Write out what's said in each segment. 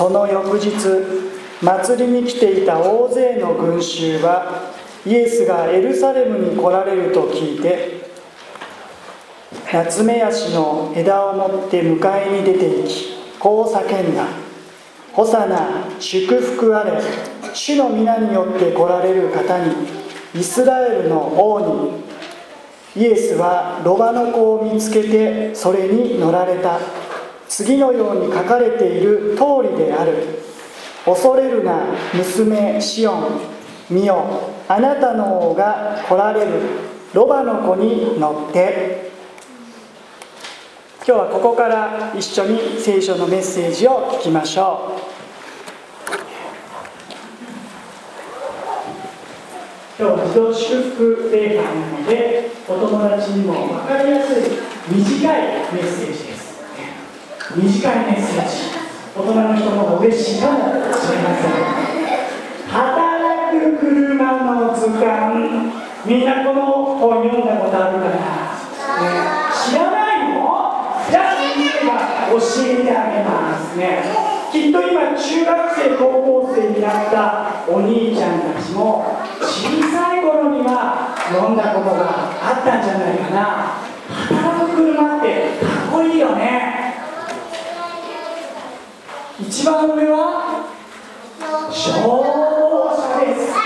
その翌日祭りに来ていた大勢の群衆はイエスがエルサレムに来られると聞いて夏目足の枝を持って迎えに出て行きこう叫んだ「ホサナ祝福あれ。主の皆によって来られる方にイスラエルの王にイエスはロバの子を見つけてそれに乗られた。次のように書かれている通りである。恐れるな娘シオン。見よあなたの王が来られる。ロバの子に乗って。今日はここから一緒に聖書のメッセージを聞きましょう。今日は自動祝福礼拝なのでお友達にも分かりやすい短いメッセージ。です短いメッセージ。大人の人の方が嬉しいかもしれません。働く車の図鑑。みんなこの本読んだことあるかな、ね、知らないの？じゃあ先生が教えてあげますね。きっと今中学生高校生になったお兄ちゃんたちも小さい頃には読んだことがあったんじゃないかな。働く車ってかっこいいよね。一番上は消防車ですか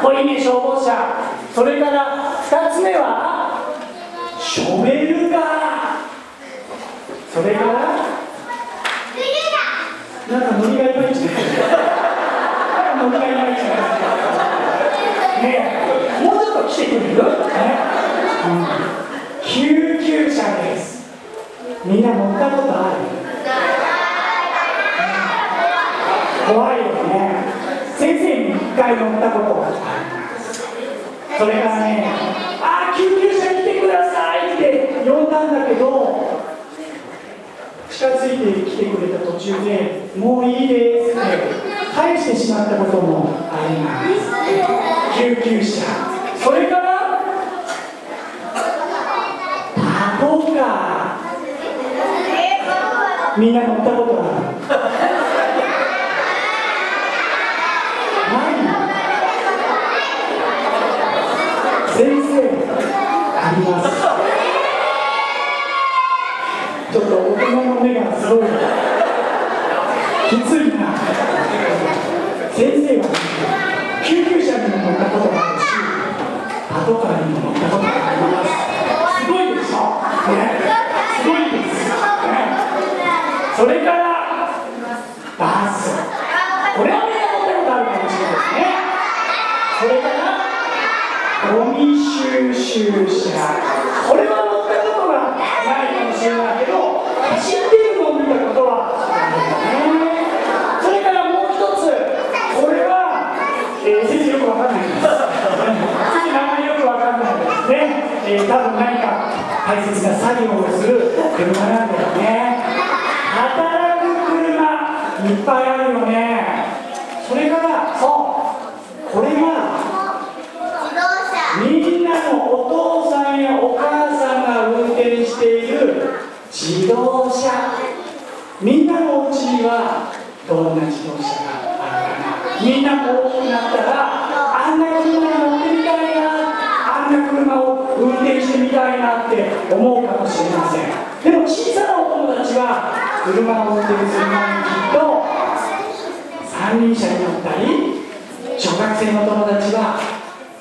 っこいいね消防車それから2つ目はショベルカーそれからなんかノリがいまいちねなんかノリがいまいちねもうちょっと来てくれる、ねうん、救急車ですみんな乗ったことある怖いよね先生に1回乗ったことがありますそれからねああ救急車。来てくださいって呼んだんだけど近づいてきてくれた途中でもうい。いですって返してしまったこともあります救急車。それからパトカーみんな乗ったことある先生ありますちょっと大人の目がすごいきついな先生は救急車にも乗ったことがあるしパトカーにも乗ったことがあります。すごいでしょ、ね、すごいです、ね、それからバスこれはみんな乗ったことあるかもしれないですねそれからゴミ収集車これは乗ったことがないかもしれないけど走っているのを見たことはあるよねそれからもう一つこれは、えー、先生よくわかんないです先生名前よくわかんないですね、えー、多分何か大切な作業をする車なんだよね。働く車いっぱいあるよねそれからそうこれがみんなのお父さんやお母さんが運転している自動車みんなのお家にはどんな自動車があるかなみんなも大きくなったらあんな車に乗ってみたいなあんな車を運転してみたいなって思うかもしれませんでも小さなお友達は車を運転する前にきっと三輪車に乗ったり小学生の友達は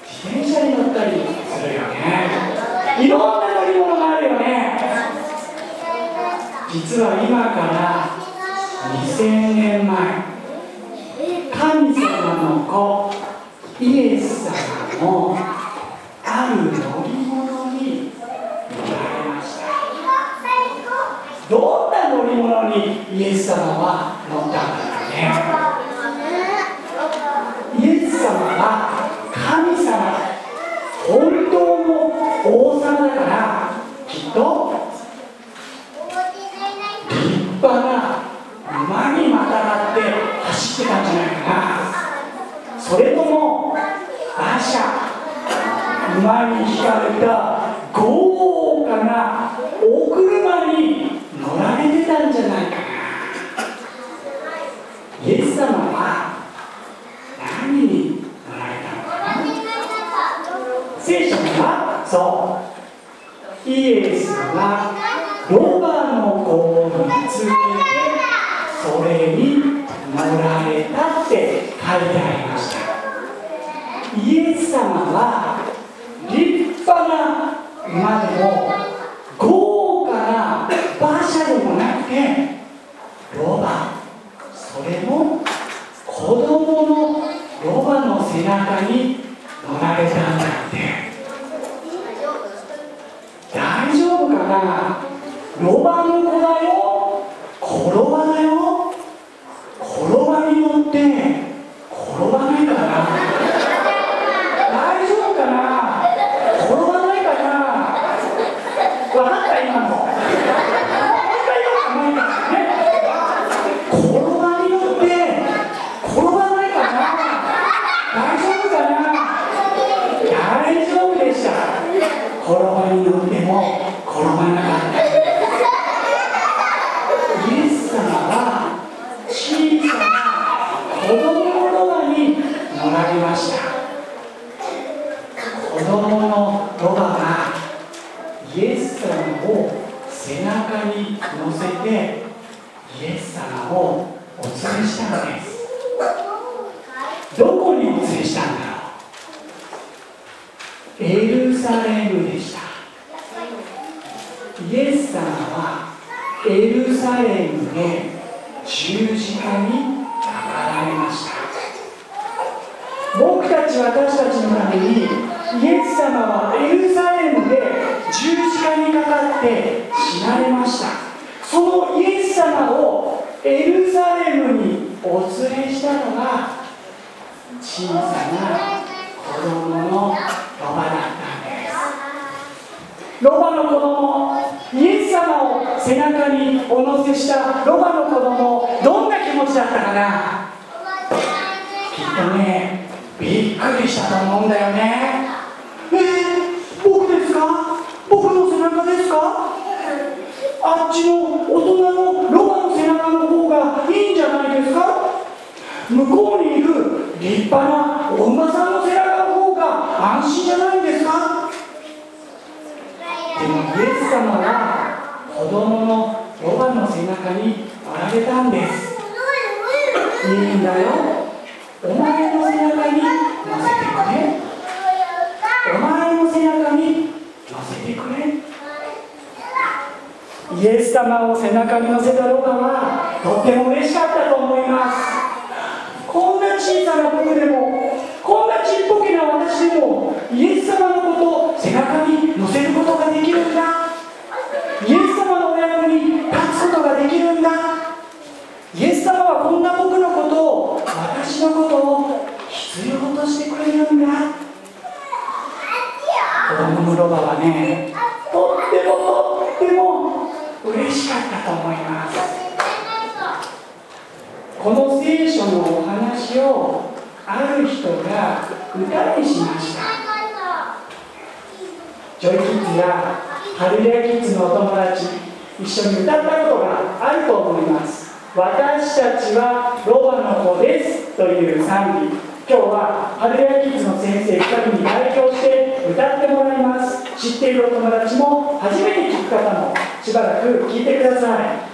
自転車に乗ったりするよね。いろんな乗り物があるよね。実は今から2000年前神様の子イエス様もある乗り物に乗られました。どんな乗り物にイエス様はイエスはロバの子を見つけてそれに乗られたって書いてありました。イエス様は立派な馬でも豪華な馬車でもなくてロバそれも子供のロバの背中に乗られました子供のロバがイエス様を背中に乗せてイエス様をお連れしたのですどこにお連れしたんだろうエルサレムでしたイエス様はエルサレムで十字架にかかられました僕たち私たちのためにイエス様はエルサレムで十字架にかかって死なれましたそのイエス様をエルサレムにお連れしたのが小さな子供のロバだったんです。ロバの子供イエス様を背中にお乗せしたロバの子供どんな気持ちだったかな？きっとねびっくりしたと思うんだよね。えー、僕ですか？僕の背中ですか？あっちの大人のロバの背中の方がいいんじゃないですか？向こうに立派なお馬さんの背中の方が安心じゃないんですか？でもイエス様は子供のロバの背中に乗られたんです。いいんだよ。お前の背中に乗せてくれ。お前の背中に乗せてくれ。イエス様を背中に乗せたロバはとっても嬉しかったと思います小さな僕でもこんなちっぽけな私でもイエス様のことを背中に乗せることができるんだ。イエス様のお役に立つことができるんだ。イエス様はこんな僕のことを私のことを必要としてくれるんだ。子供のロバはねとってもとっても嬉しかったと思います。この聖書のお話をある人が歌にしました。ジョイキッズやハルレアキッズのお友達一緒に歌ったことがあると思います。私たちはロバの子ですという賛美。今日はハルレアキッズの先生2人に代表して歌ってもらいます。知っているお友達も初めて聞く方もしばらく聞いてください。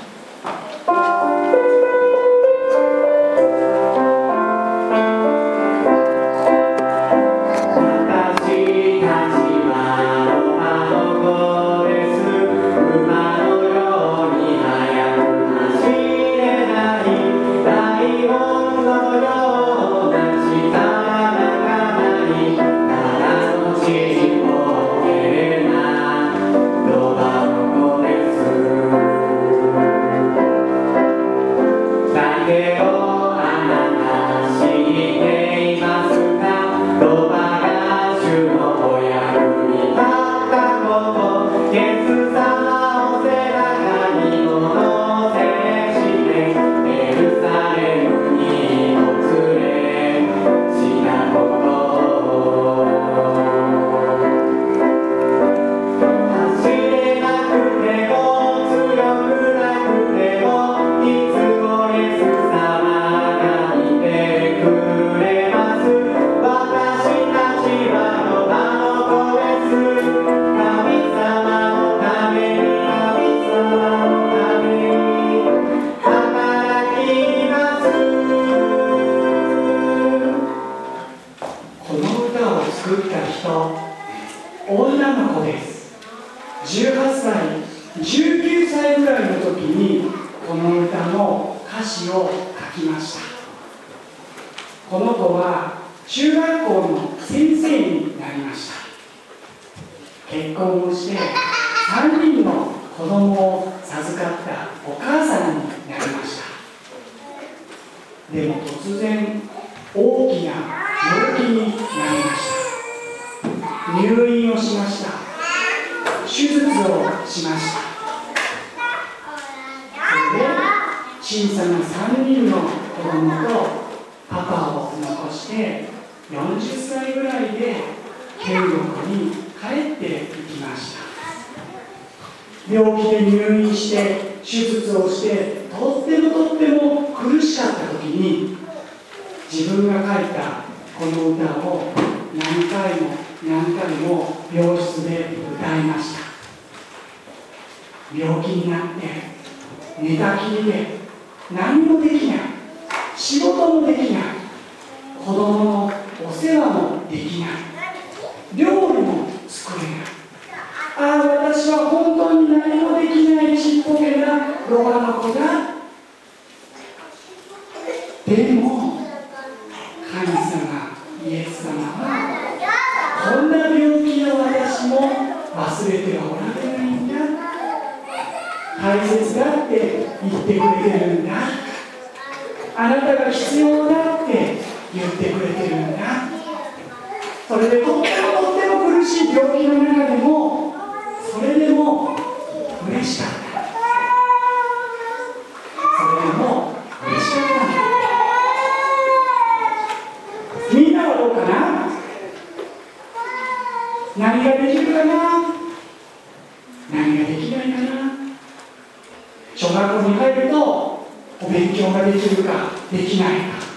人女の子です。18歳19歳ぐらいの時にこの歌の歌詞を書きました。この子は中学校の先生になりました。結婚をして3人の子供を授かったお母さんになりました。でも突然大きな入院をしました。手術をしました。それで小さな3人の子供とパパを残して40歳ぐらいで天国に帰っていきました。病気で入院して手術をしてとってもとっても苦しかった時に自分が書いたこの歌を何回も何回も病室で歌いました。病気になって寝たきりで何もできない。仕事もできない。子供のお世話もできない料理も作れないああ私は本当に何もできないちっぽけなロバの子だでも神様イエス様はこんな病気の私も忘れてはおられないんだ大切だって言ってくれてるんだあなたが必要だって言ってくれてるんだそれでとってもとっても苦しい病気の中でもそれでも嬉しかったそれでも嬉しかったんだみんなはどうかな何ができるかな何ができないかな小学校に入るとお勉強ができるかできないか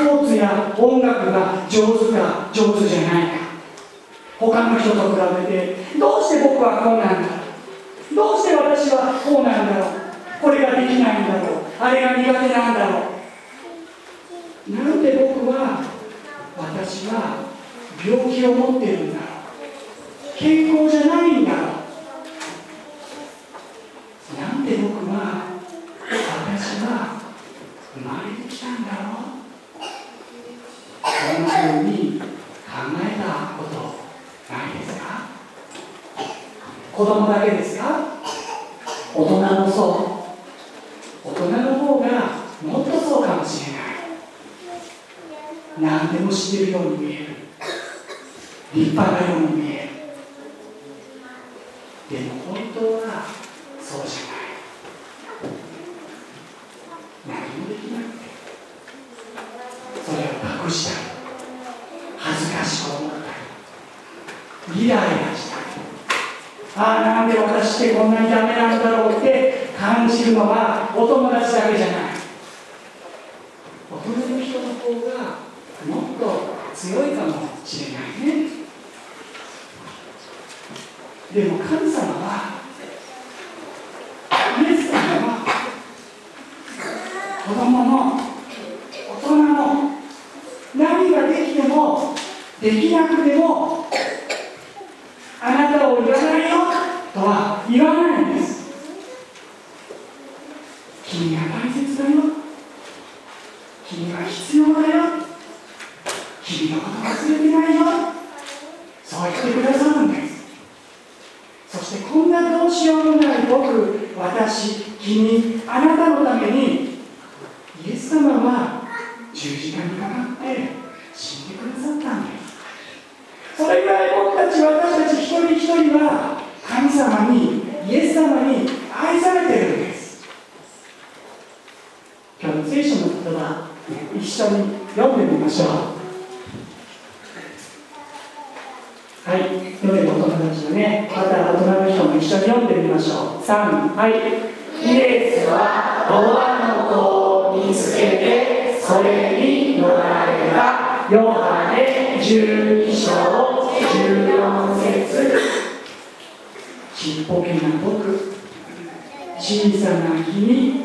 スポーツや音楽が上手か上手じゃないか他の人と比べてどうして僕はこうなんだどうして私はこうなんだろう？これができないんだろう？あれが苦手なんだろう？なんで僕は私は病気を持ってるんだろう？健康じゃないんだろうなんで僕は私は生まれてきたんだろうこんなふうに考えたことないですか子供だけですか？大人もそう。大人の方がもっとそうかもしれない。何でも知ってるように見える。立派なように見えるでも本当はそうじゃない何もできなくてそれを隠したり恥ずかしく思ったりイライラしたりああなんで私ってこんなにダメなんだろうって感じるのはお友達だけじゃない。大人の人の方がもっと強いかもしれないね。でも神様はイエス様は子供も大人も何ができてもできなくてもあなたを言わないよとは言わないんです君が大切だよ君は必要だよ君のこと忘れてないよそう言ってくださるんですそしてこんなどうしようもない僕私君あなたのためにイエス様は十字架にかかって死んでくださったんです。それぐらい僕たち私たち一人一人は神様にイエス様に愛されてるんです。今日の聖書の言葉一緒に読んでみましょうはい読めるお友達のねまた大人の人も一緒に読んでみましょう。3はい。イエスはロアの子を見つけてそれに乗られた。ヨハネ12章14節。ちっぽけな僕。小さな君。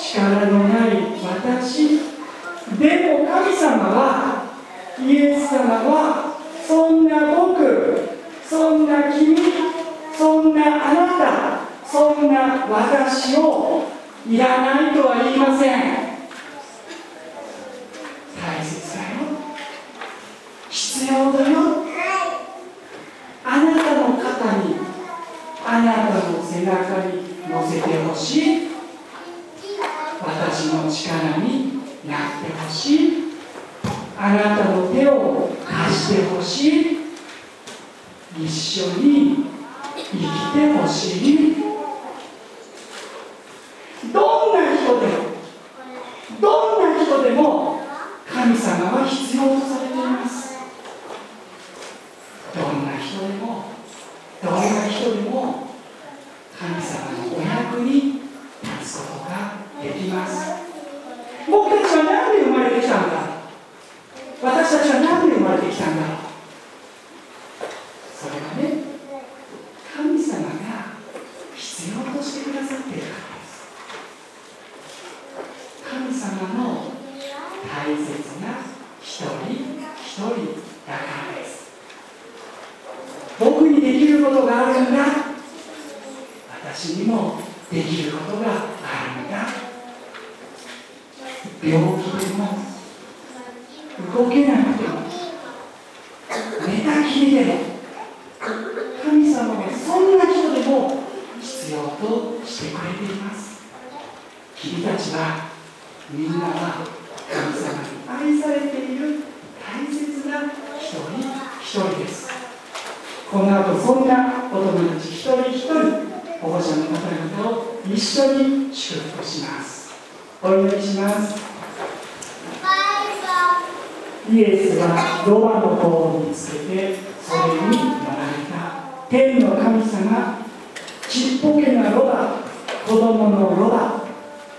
力のない私でも神様はイエス様はそんな僕そんな君そんなあなたそんな私をいらないとは言いません。大切だよ。必要だよ。あなたの肩にあなたの背中に乗せてほしい。私の力になってほしい。あなたの手を貸してほしい。一緒に生きてほしいどんな人でもどんな人でも神様は必要とされていますどんな人でもどんな人でも神様のお役に立つことができます僕たちは何で生まれてきたんだ私たちは何で生まれてきたんだろうそれはね神様が必要としてくださっているからです神様の大切な一人一人だからです僕にできることがあるんだ私にもできることがあるんだ。病気でも動けなくても寝たきりでも神様はそんな人でも必要としてくれています。君たちはみんなは神様に愛されている大切な一人一人です。この後そんなお友達一人一人保護者の方々を一緒に祝福します。お祈りします。イエスはロバの子を見つけてそれに乗られた天の神様ちっぽけなロバ子供のロバ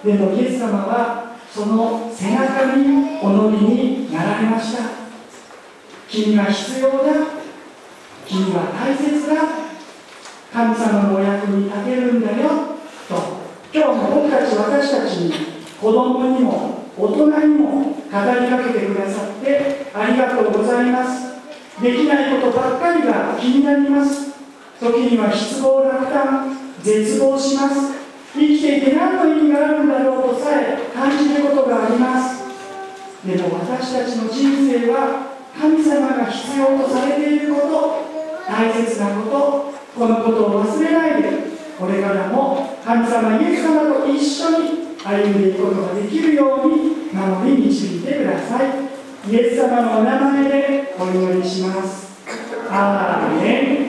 でもイエス様はその背中にお乗りになられました。君は必要だ。君は大切だ。神様のお役に立てるんだよと。今日も僕たち私たちに子供にも大人にも語りかけてくださってありがとうございます。できないことばっかりが気になります。時には失望落胆絶望します。生きていて何の意味があるんだろうとさえ感じることがあります。でも私たちの人生は神様が必要とされていること大切なことこのことを忘れないでこれからも神様イエス様と一緒に歩んでいくことができるように守り導いてください。イエス様のお名前でお祈りします。アーメン。